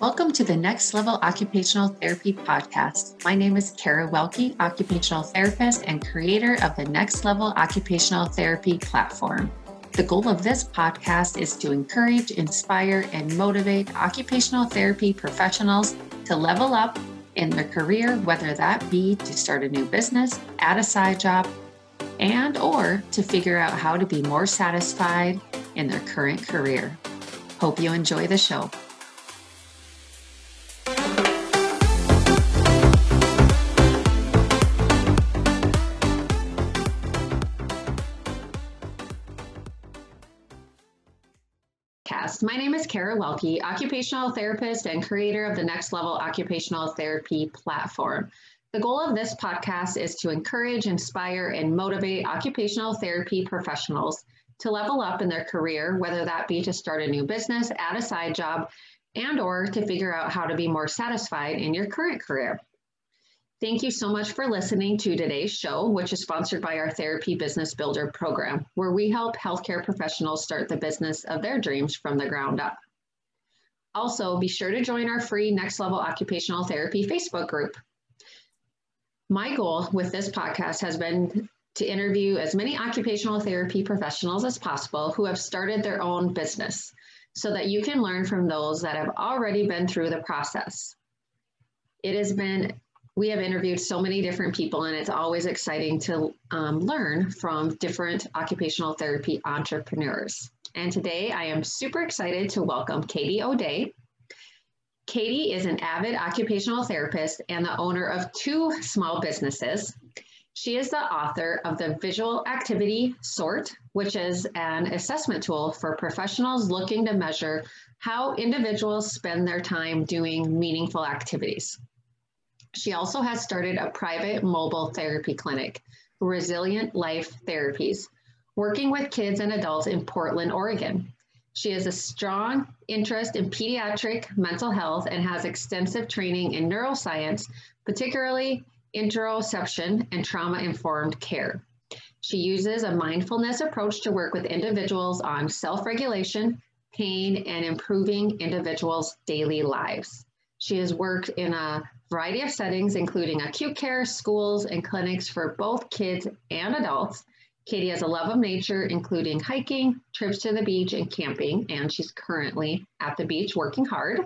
Welcome to the Next Level Occupational Therapy Podcast. My name is Kara Welke, occupational therapist and creator of the Next Level Occupational Therapy platform. The goal of this podcast is to encourage, inspire, and motivate occupational therapy professionals to level up in their career, whether that be to start a new business, add a side job, and or to figure out how to be more satisfied in their current career. Hope you enjoy the show. My name is Kara Welke, occupational therapist and creator of the Next Level Occupational Therapy platform. The goal of this podcast is to encourage, inspire, and motivate occupational therapy professionals to level up in their career, whether that be to start a new business, add a side job, and or to figure out how to be more satisfied in your current career. Thank you so much for listening to today's show, which is sponsored by our Therapy Business Builder program, where we help healthcare professionals start the business of their dreams from the ground up. Also, be sure to join our free Next Level Occupational Therapy Facebook group. My goal with this podcast has been to interview as many occupational therapy professionals as possible who have started their own business so that you can learn from those that have already been through the process. It has been we have interviewed so many different people, and it's always exciting to um, learn from different occupational therapy entrepreneurs. And today I am super excited to welcome Katie O'Day. Katie is an avid occupational therapist and the owner of two small businesses. She is the author of the Visual Activity Sort, which is an assessment tool for professionals looking to measure how individuals spend their time doing meaningful activities. She also has started a private mobile therapy clinic, Resilient Life Therapies, working with kids and adults in Portland, Oregon. She has a strong interest in pediatric mental health and has extensive training in neuroscience, particularly interoception and trauma informed care. She uses a mindfulness approach to work with individuals on self regulation, pain, and improving individuals' daily lives. She has worked in a variety of settings, including acute care, schools, and clinics for both kids and adults. Katie has a love of nature, including hiking, trips to the beach, and camping, and she's currently at the beach working hard.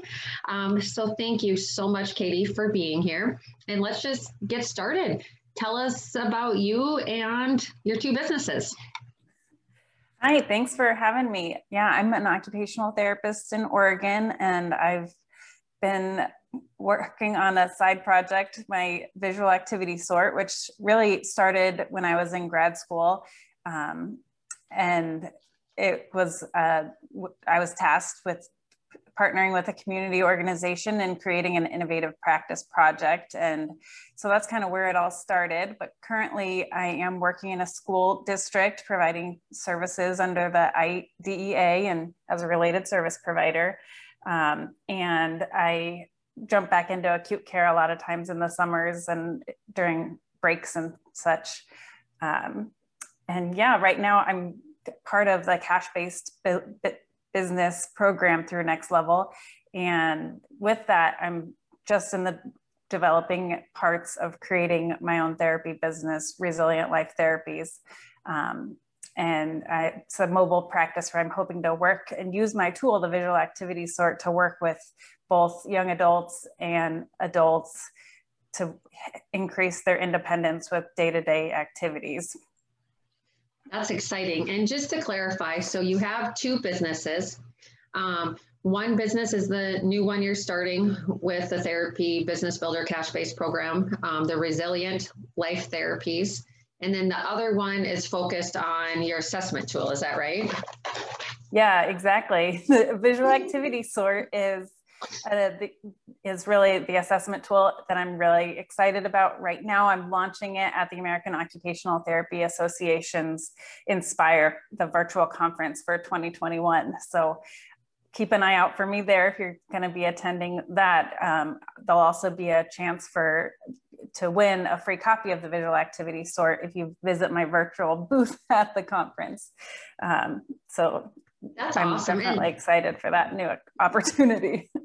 Um, so, thank you so much, Katie, for being here. And let's just get started. Tell us about you and your two businesses. Hi, thanks for having me. Yeah, I'm an occupational therapist in Oregon, and I've been working on a side project, my visual activity sort, which really started when I was in grad school. Um, and it was, uh, I was tasked with partnering with a community organization and creating an innovative practice project. And so that's kind of where it all started. But currently, I am working in a school district providing services under the IDEA and as a related service provider. Um, and I jump back into acute care a lot of times in the summers and during breaks and such. Um, and yeah, right now I'm part of the cash based business program through Next Level. And with that, I'm just in the developing parts of creating my own therapy business, Resilient Life Therapies. Um, and I, it's a mobile practice where I'm hoping to work and use my tool, the visual activity sort, to work with both young adults and adults to increase their independence with day-to-day activities. That's exciting. And just to clarify, so you have two businesses. Um, one business is the new one you're starting with the Therapy Business Builder Cash Based Program, um, the Resilient Life Therapies. And then the other one is focused on your assessment tool. Is that right? Yeah, exactly. The visual activity sort is uh, the, is really the assessment tool that I'm really excited about right now. I'm launching it at the American Occupational Therapy Association's Inspire, the virtual conference for 2021. So keep an eye out for me there if you're going to be attending that. Um, there'll also be a chance for to win a free copy of the visual activity sort if you visit my virtual booth at the conference. Um, so that's I'm awesome. definitely excited for that new opportunity.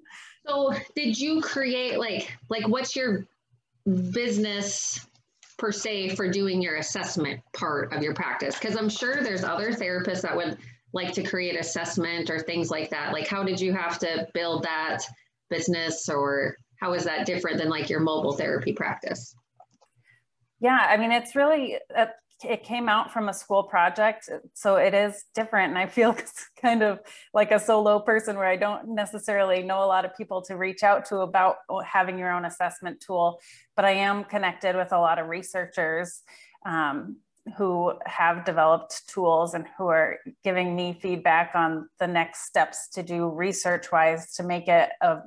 So did you create like like what's your business per se for doing your assessment part of your practice? Because I'm sure there's other therapists that would like to create assessment or things like that. Like how did you have to build that business or how is that different than like your mobile therapy practice? Yeah, I mean, it's really, uh, it came out from a school project. So it is different. And I feel kind of like a solo person where I don't necessarily know a lot of people to reach out to about having your own assessment tool. But I am connected with a lot of researchers um, who have developed tools and who are giving me feedback on the next steps to do research wise to make it a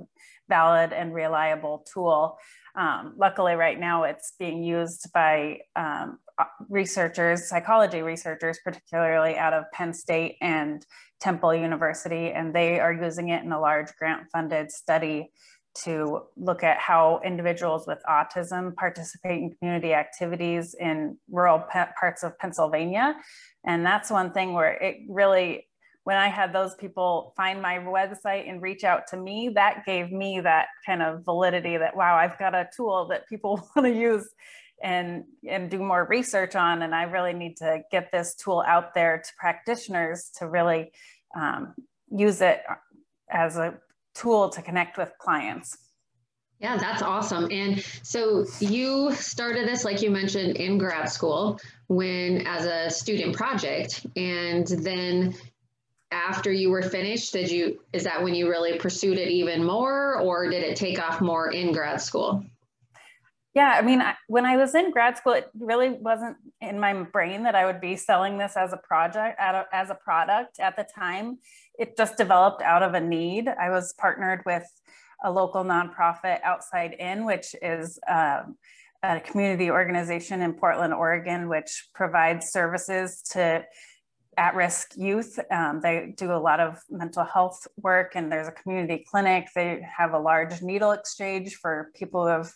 valid and reliable tool. Um, luckily, right now it's being used by um, researchers, psychology researchers, particularly out of Penn State and Temple University, and they are using it in a large grant funded study to look at how individuals with autism participate in community activities in rural parts of Pennsylvania. And that's one thing where it really when I had those people find my website and reach out to me, that gave me that kind of validity that, wow, I've got a tool that people want to use and, and do more research on. And I really need to get this tool out there to practitioners to really um, use it as a tool to connect with clients. Yeah, that's awesome. And so you started this, like you mentioned, in grad school when as a student project, and then after you were finished did you is that when you really pursued it even more or did it take off more in grad school yeah i mean when i was in grad school it really wasn't in my brain that i would be selling this as a project as a product at the time it just developed out of a need i was partnered with a local nonprofit outside in which is um, a community organization in portland oregon which provides services to at-risk youth. Um, they do a lot of mental health work and there's a community clinic. They have a large needle exchange for people who have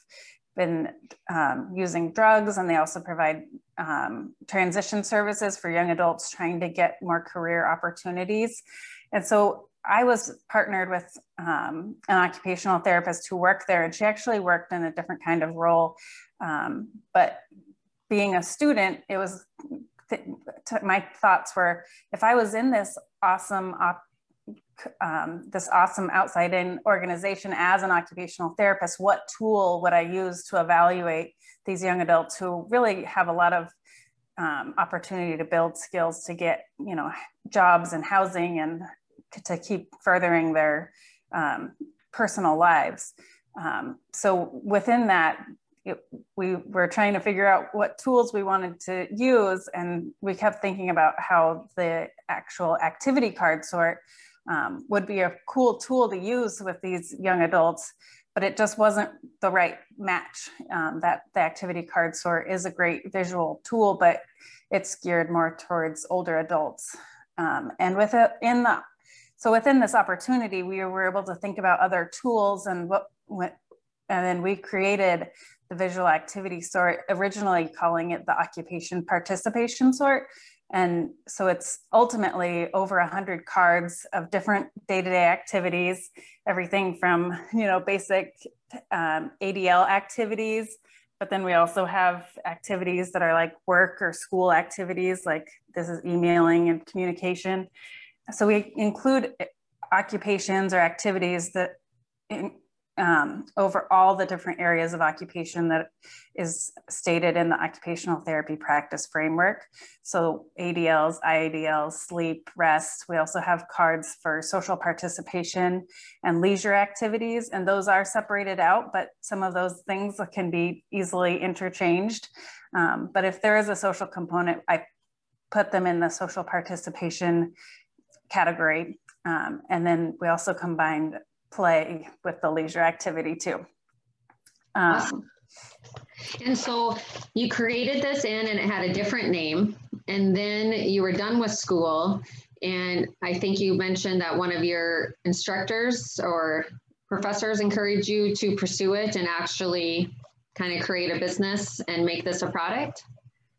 been um, using drugs and they also provide um, transition services for young adults trying to get more career opportunities. And so I was partnered with um, an occupational therapist who worked there and she actually worked in a different kind of role. Um, but being a student, it was my thoughts were if I was in this awesome um, this awesome outside in organization as an occupational therapist, what tool would I use to evaluate these young adults who really have a lot of um, opportunity to build skills to get, you know, jobs and housing and to keep furthering their um, personal lives. Um, so within that, it, we were trying to figure out what tools we wanted to use and we kept thinking about how the actual activity card sort um, would be a cool tool to use with these young adults but it just wasn't the right match um, that the activity card sort is a great visual tool but it's geared more towards older adults um, and with it in the so within this opportunity we were able to think about other tools and what, what and then we created the visual activity sort, originally calling it the occupation participation sort. And so it's ultimately over 100 cards of different day-to-day activities, everything from, you know, basic um, ADL activities, but then we also have activities that are like work or school activities, like this is emailing and communication. So we include occupations or activities that um, over all the different areas of occupation that is stated in the occupational therapy practice framework. So ADLs, IADLs, sleep, rest. We also have cards for social participation and leisure activities, and those are separated out, but some of those things can be easily interchanged. Um, but if there is a social component, I put them in the social participation category. Um, and then we also combined play with the leisure activity too. Um, awesome. And so you created this in and it had a different name. And then you were done with school. And I think you mentioned that one of your instructors or professors encouraged you to pursue it and actually kind of create a business and make this a product.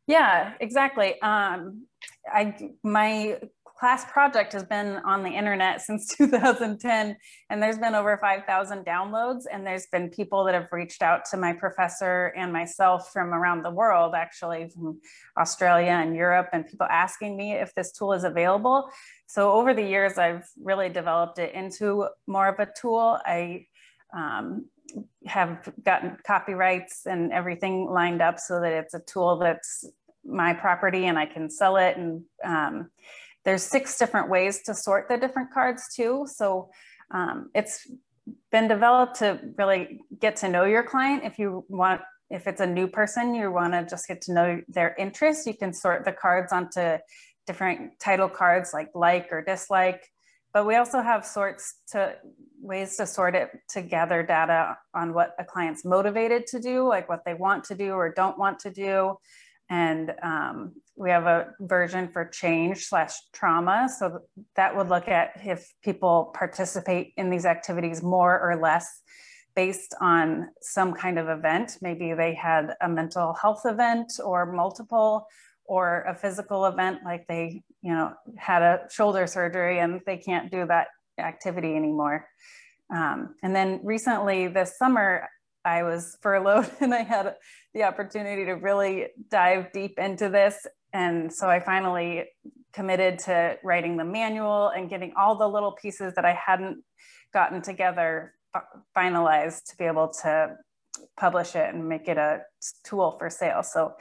Yeah, exactly. Um, I my class project has been on the internet since 2010 and there's been over 5000 downloads and there's been people that have reached out to my professor and myself from around the world actually from australia and europe and people asking me if this tool is available so over the years i've really developed it into more of a tool i um, have gotten copyrights and everything lined up so that it's a tool that's my property and I can sell it. And um, there's six different ways to sort the different cards too. So um, it's been developed to really get to know your client. If you want, if it's a new person, you want to just get to know their interests, you can sort the cards onto different title cards like like or dislike. But we also have sorts to ways to sort it to gather data on what a client's motivated to do, like what they want to do or don't want to do. And um, we have a version for change slash trauma. So that would look at if people participate in these activities more or less based on some kind of event. Maybe they had a mental health event or multiple or a physical event like they, you know, had a shoulder surgery and they can't do that activity anymore. Um, and then recently this summer, I was furloughed and I had the opportunity to really dive deep into this. And so I finally committed to writing the manual and getting all the little pieces that I hadn't gotten together finalized to be able to publish it and make it a tool for sale. So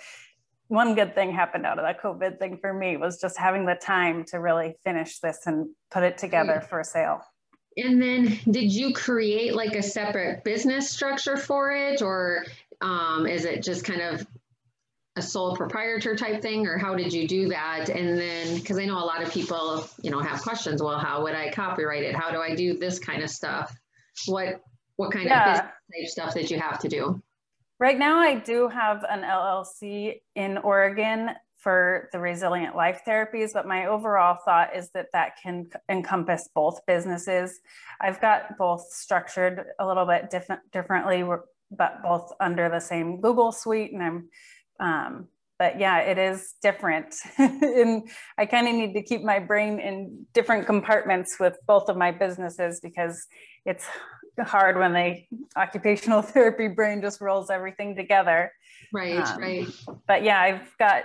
one good thing happened out of that COVID thing for me was just having the time to really finish this and put it together mm. for sale. And then did you create like a separate business structure for it or um, is it just kind of a sole proprietor type thing or how did you do that? And then, because I know a lot of people, you know, have questions. Well, how would I copyright it? How do I do this kind of stuff? What, what kind yeah. of business type stuff that you have to do? Right now, I do have an LLC in Oregon for the resilient life therapies, but my overall thought is that that can encompass both businesses. I've got both structured a little bit different differently, but both under the same Google suite. And I'm, um, but yeah, it is different. and I kind of need to keep my brain in different compartments with both of my businesses because it's hard when the occupational therapy brain just rolls everything together. Right, um, right. But yeah, I've got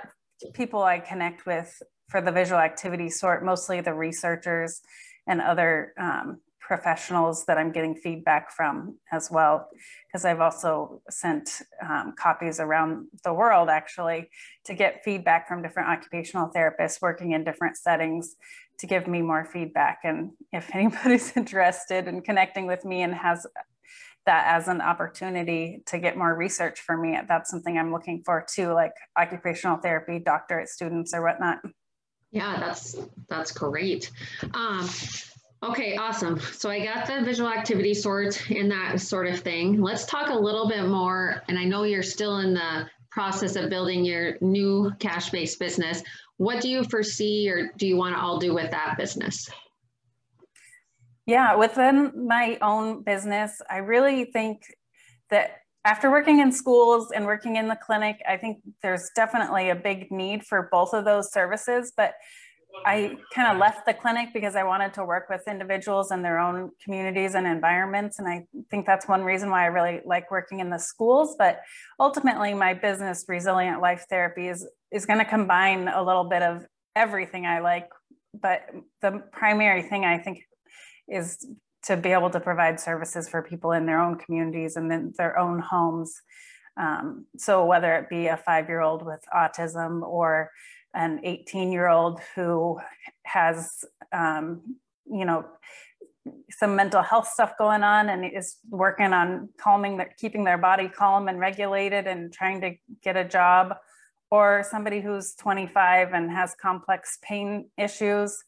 people I connect with for the visual activity sort, mostly the researchers and other um, professionals that I'm getting feedback from as well. Because I've also sent um, copies around the world actually to get feedback from different occupational therapists working in different settings to give me more feedback. And if anybody's interested in connecting with me and has that as an opportunity to get more research for me. That's something I'm looking for too, like occupational therapy, doctorate students or whatnot. Yeah, that's that's great. Um, okay, awesome. So I got the visual activity sort and that sort of thing. Let's talk a little bit more. And I know you're still in the process of building your new cash-based business. What do you foresee or do you want to all do with that business? Yeah, within my own business, I really think that after working in schools and working in the clinic, I think there's definitely a big need for both of those services. But I kind of left the clinic because I wanted to work with individuals in their own communities and environments. And I think that's one reason why I really like working in the schools. But ultimately, my business, Resilient Life Therapy, is, is going to combine a little bit of everything I like. But the primary thing I think is to be able to provide services for people in their own communities and in their own homes. Um, so whether it be a five-year-old with autism or an 18-year-old who has, um, you know, some mental health stuff going on and is working on calming their, keeping their body calm and regulated and trying to get a job, or somebody who's 25 and has complex pain issues.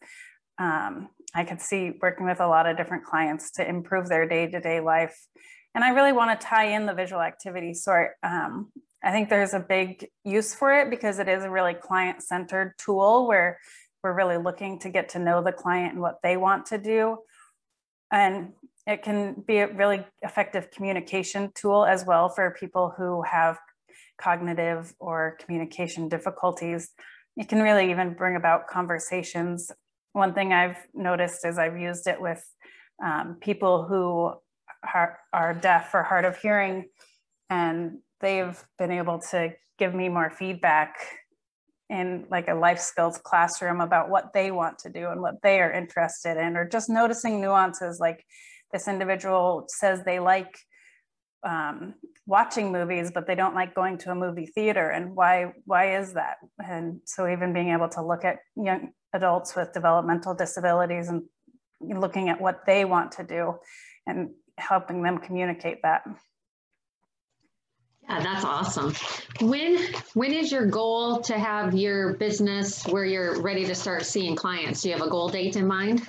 Um, I could see working with a lot of different clients to improve their day-to-day life. And I really want to tie in the visual activity sort. Um, I think there's a big use for it because it is a really client-centered tool where we're really looking to get to know the client and what they want to do. And it can be a really effective communication tool as well for people who have cognitive or communication difficulties. It can really even bring about conversations one thing I've noticed is I've used it with um, people who are, are deaf or hard of hearing, and they've been able to give me more feedback in like a life skills classroom about what they want to do and what they are interested in, or just noticing nuances like this individual says they like um, watching movies, but they don't like going to a movie theater. And why, why is that? And so even being able to look at young adults with developmental disabilities and looking at what they want to do and helping them communicate that. Yeah, that's awesome. When when is your goal to have your business where you're ready to start seeing clients? Do you have a goal date in mind?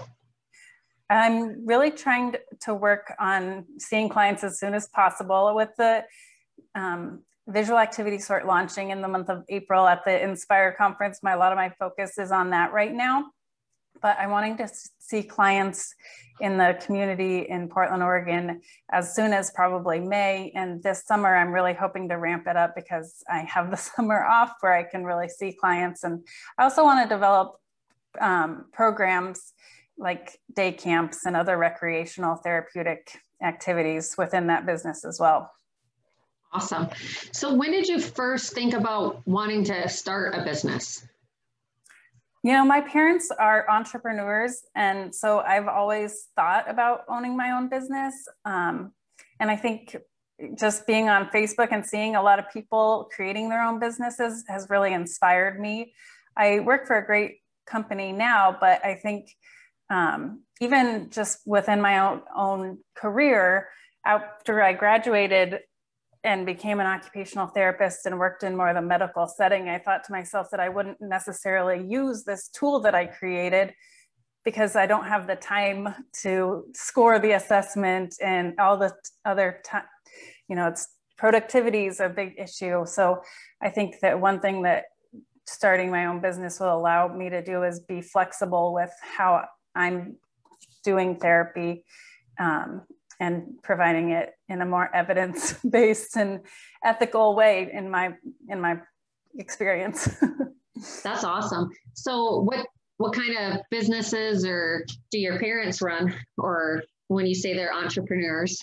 I'm really trying to work on seeing clients as soon as possible with the um, visual activity sort launching in the month of April at the Inspire conference. My, a lot of my focus is on that right now, but I'm wanting to see clients in the community in Portland, Oregon as soon as probably May. And this summer, I'm really hoping to ramp it up because I have the summer off where I can really see clients. And I also want to develop um, programs like day camps and other recreational therapeutic activities within that business as well. Awesome. So, when did you first think about wanting to start a business? You know, my parents are entrepreneurs, and so I've always thought about owning my own business. Um, and I think just being on Facebook and seeing a lot of people creating their own businesses has really inspired me. I work for a great company now, but I think um, even just within my own, own career, after I graduated and became an occupational therapist and worked in more of the medical setting, I thought to myself that I wouldn't necessarily use this tool that I created because I don't have the time to score the assessment and all the other time, you know, it's productivity is a big issue. So I think that one thing that starting my own business will allow me to do is be flexible with how I'm doing therapy um, and providing it in a more evidence-based and ethical way in my in my experience. That's awesome. So what what kind of businesses or do your parents run or when you say they're entrepreneurs?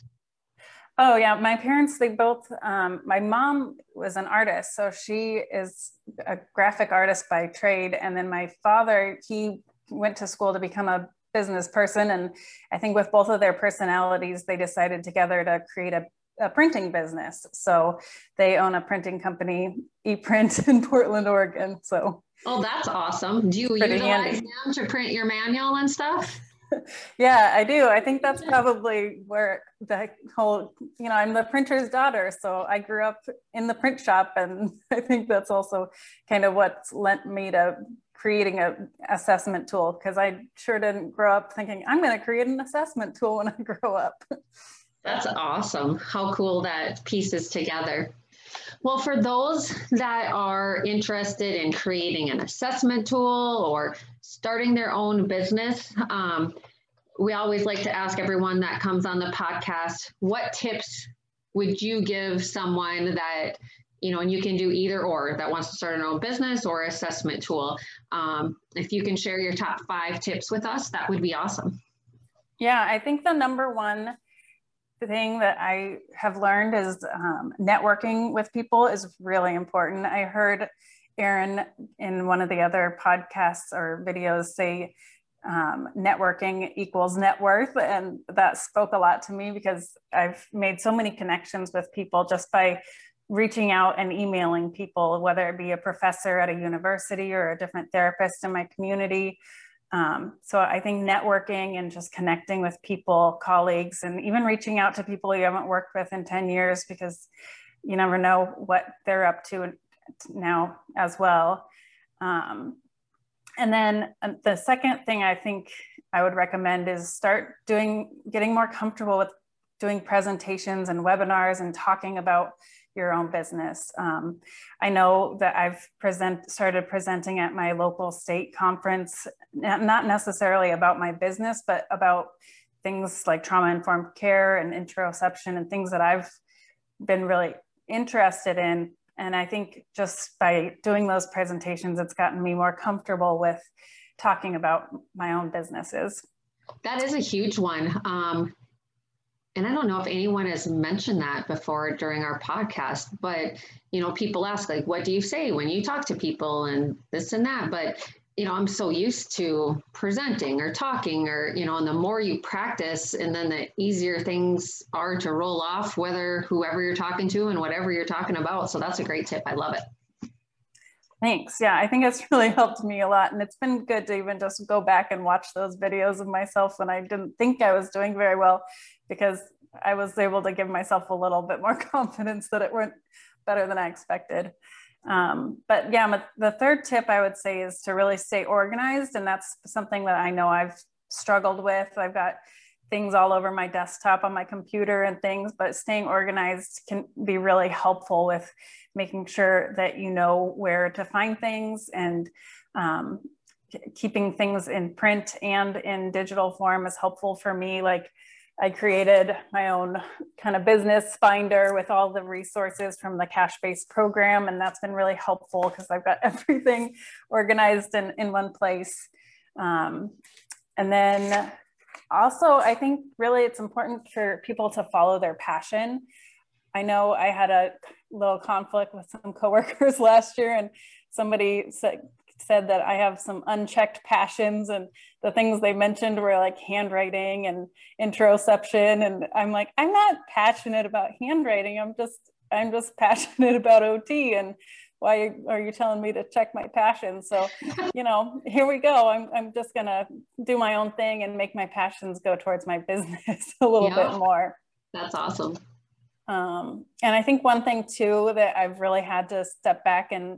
Oh yeah, my parents, they both, um, my mom was an artist. So she is a graphic artist by trade. And then my father, he went to school to become a business person. And I think with both of their personalities, they decided together to create a, a printing business. So they own a printing company, ePrint in Portland, Oregon. So Oh, that's awesome. Do you utilize handy. them to print your manual and stuff? yeah, I do. I think that's probably where the whole, you know, I'm the printer's daughter. So I grew up in the print shop. And I think that's also kind of what's lent me to creating a assessment tool because I sure didn't grow up thinking I'm going to create an assessment tool when I grow up. That's awesome. How cool that pieces together. Well, for those that are interested in creating an assessment tool or starting their own business, um, we always like to ask everyone that comes on the podcast, what tips would you give someone that you know, and you can do either or that wants to start an own business or assessment tool. Um, if you can share your top five tips with us, that would be awesome. Yeah, I think the number one thing that I have learned is um, networking with people is really important. I heard Aaron in one of the other podcasts or videos say um, networking equals net worth. And that spoke a lot to me because I've made so many connections with people just by reaching out and emailing people, whether it be a professor at a university or a different therapist in my community. Um, so I think networking and just connecting with people, colleagues, and even reaching out to people you haven't worked with in 10 years because you never know what they're up to now as well. Um, and then uh, the second thing I think I would recommend is start doing, getting more comfortable with doing presentations and webinars and talking about your own business. Um, I know that I've present, started presenting at my local state conference, not necessarily about my business, but about things like trauma-informed care and interoception and things that I've been really interested in. And I think just by doing those presentations, it's gotten me more comfortable with talking about my own businesses. That is a huge one. Um, and I don't know if anyone has mentioned that before during our podcast, but you know, people ask like, what do you say when you talk to people and this and that? But you know, I'm so used to presenting or talking or, you know, and the more you practice and then the easier things are to roll off, whether whoever you're talking to and whatever you're talking about. So that's a great tip. I love it. Thanks. Yeah, I think it's really helped me a lot. And it's been good to even just go back and watch those videos of myself when I didn't think I was doing very well because I was able to give myself a little bit more confidence that it went better than I expected. Um, but yeah, the third tip I would say is to really stay organized. And that's something that I know I've struggled with. I've got things all over my desktop on my computer and things, but staying organized can be really helpful with making sure that you know where to find things and um, keeping things in print and in digital form is helpful for me. Like I created my own kind of business finder with all the resources from the cash based program. And that's been really helpful because I've got everything organized in, in one place. Um, and then also, I think really it's important for people to follow their passion. I know I had a little conflict with some coworkers last year, and somebody said, said that I have some unchecked passions, and the things they mentioned were like handwriting and interoception. And I'm like, I'm not passionate about handwriting. I'm just, I'm just passionate about OT. And why are you telling me to check my passion? So, you know, here we go. I'm, I'm just gonna do my own thing and make my passions go towards my business a little yeah, bit more. That's awesome. Um, and I think one thing too that I've really had to step back and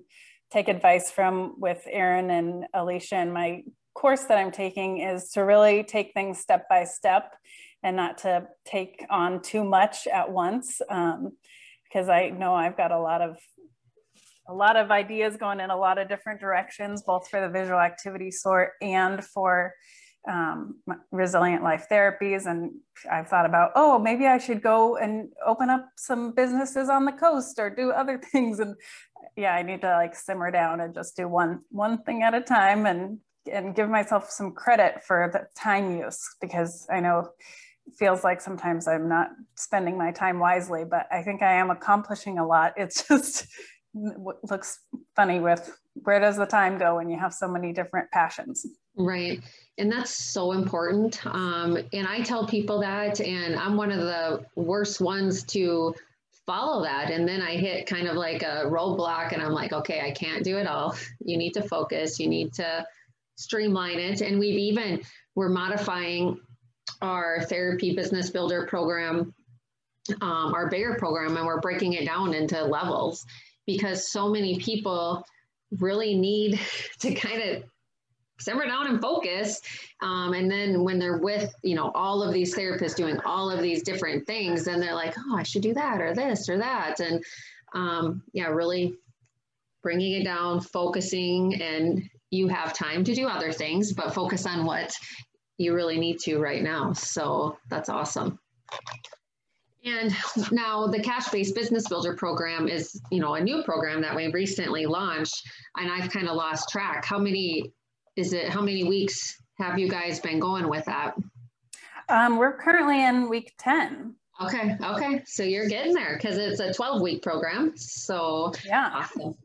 take advice from with Aaron and Alicia and my course that I'm taking is to really take things step by step and not to take on too much at once. Um, because I know I've got a lot of a lot of ideas going in a lot of different directions, both for the visual activity sort and for um, resilient life therapies. And I've thought about, oh, maybe I should go and open up some businesses on the coast or do other things. And yeah, I need to like simmer down and just do one one thing at a time and and give myself some credit for the time use because I know it feels like sometimes I'm not spending my time wisely, but I think I am accomplishing a lot. It's just looks funny with where does the time go when you have so many different passions? Right. And that's so important. Um, and i tell people that and i'm one of the worst ones to follow that. And then i hit kind of like a roadblock and i'm like okay i can't do it all. You need to focus. You need to streamline it. And we've even we're modifying our therapy business builder program um, our bigger program and we're breaking it down into levels because so many people really need to kind of simmer down and focus. Um, and then when they're with, you know, all of these therapists doing all of these different things, then they're like, oh, I should do that or this or that. And um, yeah, really bringing it down, focusing, and you have time to do other things, but focus on what you really need to right now. So that's awesome. And now the cash-based business builder program is, you know, a new program that we recently launched, and I've kind of lost track. How many is it? How many weeks have you guys been going with that? Um, we're currently in week ten. Okay, okay, so you're getting there because it's a 12-week program. So yeah, awesome.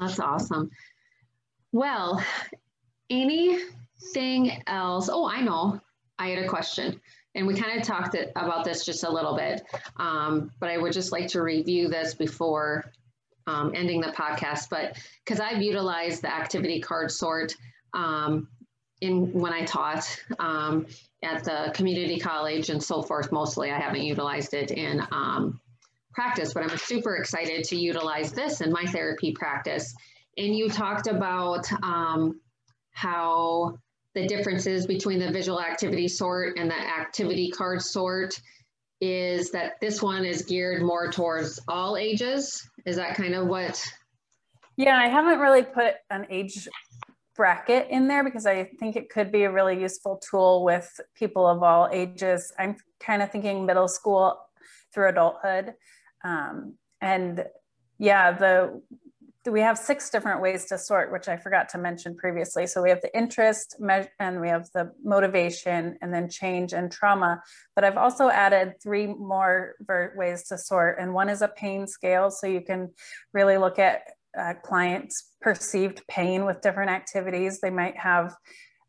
That's awesome. Well, anything else? Oh, I know. I had a question and we kind of talked about this just a little bit, um, but I would just like to review this before um, ending the podcast. But because I've utilized the activity card sort um, in when I taught um, at the community college and so forth, mostly I haven't utilized it in um, practice, but I'm super excited to utilize this in my therapy practice. And you talked about um, how the differences between the visual activity sort and the activity card sort is that this one is geared more towards all ages. Is that kind of what? Yeah, I haven't really put an age bracket in there because I think it could be a really useful tool with people of all ages. I'm kind of thinking middle school through adulthood. Um, and yeah, the we have six different ways to sort, which I forgot to mention previously. So we have the interest and we have the motivation and then change and trauma. But I've also added three more ways to sort. And one is a pain scale. So you can really look at uh, clients' perceived pain with different activities. They might have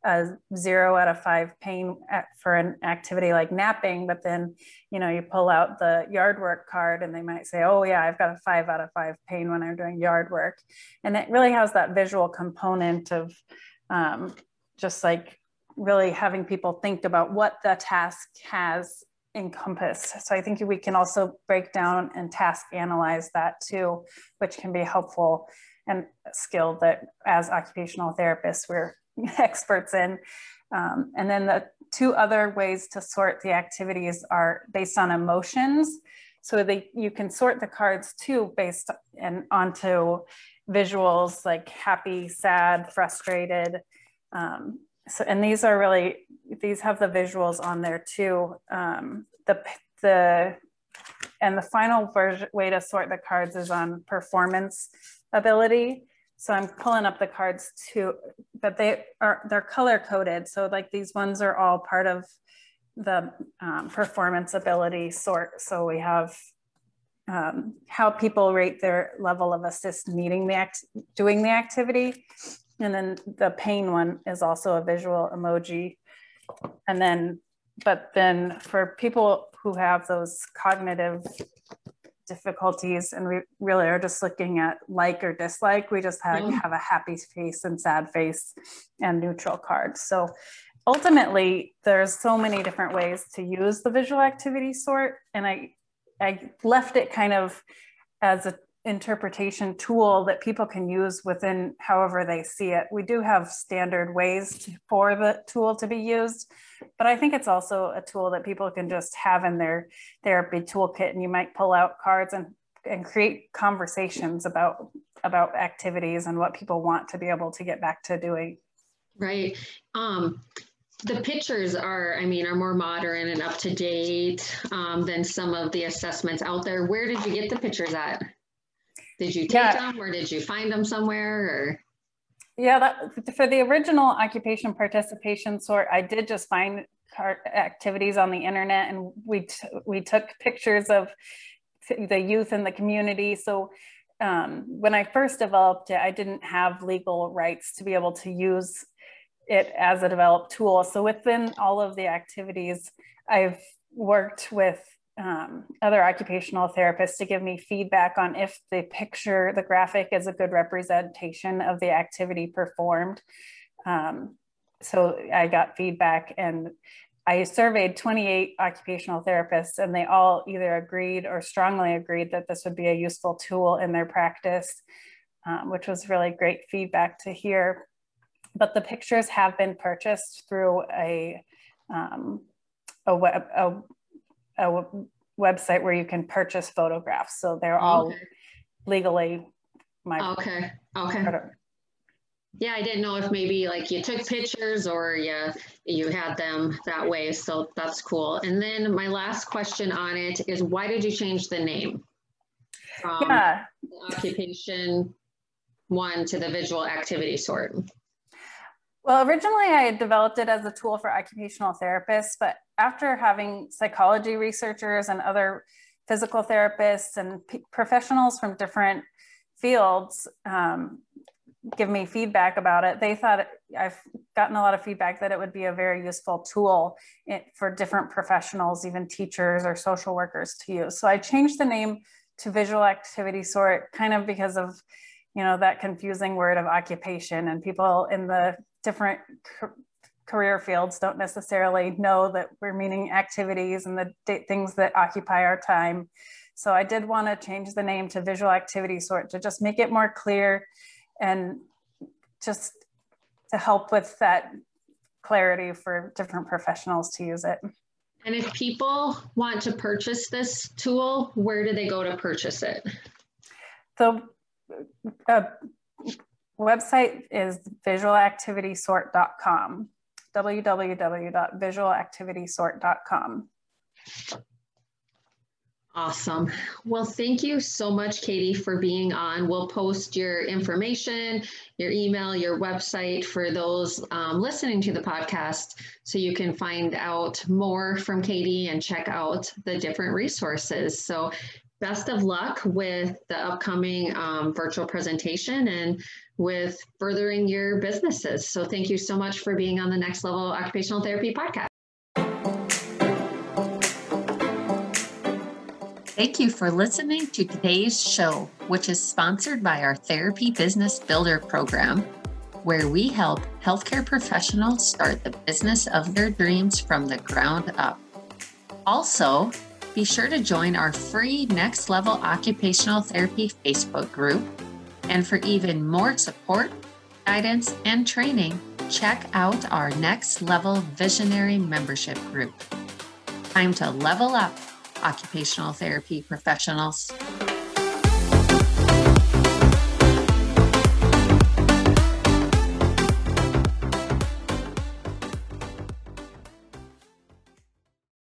a zero out of five pain at, for an activity like napping, but then, you know, you pull out the yard work card and they might say, oh yeah, I've got a five out of five pain when I'm doing yard work. And it really has that visual component of um, just like really having people think about what the task has encompassed. So I think we can also break down and task analyze that too, which can be helpful and skill that as occupational therapists, we're experts in. Um, and then the two other ways to sort the activities are based on emotions. So they, you can sort the cards too based and onto visuals like happy, sad, frustrated. Um, so, and these are really, these have the visuals on there too. Um, the, the, and the final way to sort the cards is on performance ability. So I'm pulling up the cards too, but they are they're color coded. So like these ones are all part of the um, performance ability sort. So we have um, how people rate their level of assist meeting the act doing the activity. And then the pain one is also a visual emoji. And then, but then for people who have those cognitive difficulties and we really are just looking at like or dislike we just have, mm. have a happy face and sad face and neutral cards so ultimately there's so many different ways to use the visual activity sort and i i left it kind of as a interpretation tool that people can use within however they see it. We do have standard ways for the tool to be used, but I think it's also a tool that people can just have in their therapy toolkit and you might pull out cards and, and create conversations about, about activities and what people want to be able to get back to doing. Right. Um, the pictures are, I mean, are more modern and up to date um, than some of the assessments out there. Where did you get the pictures at? Did you take yeah. them or did you find them somewhere or? Yeah, that, for the original occupation participation sort, I did just find activities on the internet and we, we took pictures of the youth in the community. So um, when I first developed it, I didn't have legal rights to be able to use it as a developed tool. So within all of the activities, I've worked with um, other occupational therapists to give me feedback on if the picture, the graphic is a good representation of the activity performed. Um, so I got feedback and I surveyed 28 occupational therapists and they all either agreed or strongly agreed that this would be a useful tool in their practice, um, which was really great feedback to hear. But the pictures have been purchased through a, um, a, web, a a website where you can purchase photographs. So they're oh, all okay. legally my. Oh, okay. Okay. Yeah, I didn't know if maybe like you took pictures or you you had them that way. So that's cool. And then my last question on it is why did you change the name? From yeah. occupation one to the visual activity sort. Well, originally I had developed it as a tool for occupational therapists, but after having psychology researchers and other physical therapists and professionals from different fields um, give me feedback about it, they thought I've gotten a lot of feedback that it would be a very useful tool for different professionals, even teachers or social workers to use. So I changed the name to visual activity sort kind of because of you know that confusing word of occupation and people in the different career fields don't necessarily know that we're meaning activities and the things that occupy our time. So I did want to change the name to visual activity sort to just make it more clear and just to help with that clarity for different professionals to use it. And if people want to purchase this tool, where do they go to purchase it? So uh, website is visualactivitysort.com, www.visualactivitysort.com. Awesome. Well, thank you so much, Katie, for being on. We'll post your information, your email, your website for those um, listening to the podcast so you can find out more from Katie and check out the different resources. So, best of luck with the upcoming um, virtual presentation and with furthering your businesses. So, thank you so much for being on the Next Level Occupational Therapy podcast. Thank you for listening to today's show, which is sponsored by our Therapy Business Builder program, where we help healthcare professionals start the business of their dreams from the ground up. Also, be sure to join our free Next Level Occupational Therapy Facebook group. And for even more support, guidance, and training, check out our Next Level Visionary membership group. Time to level up occupational therapy professionals.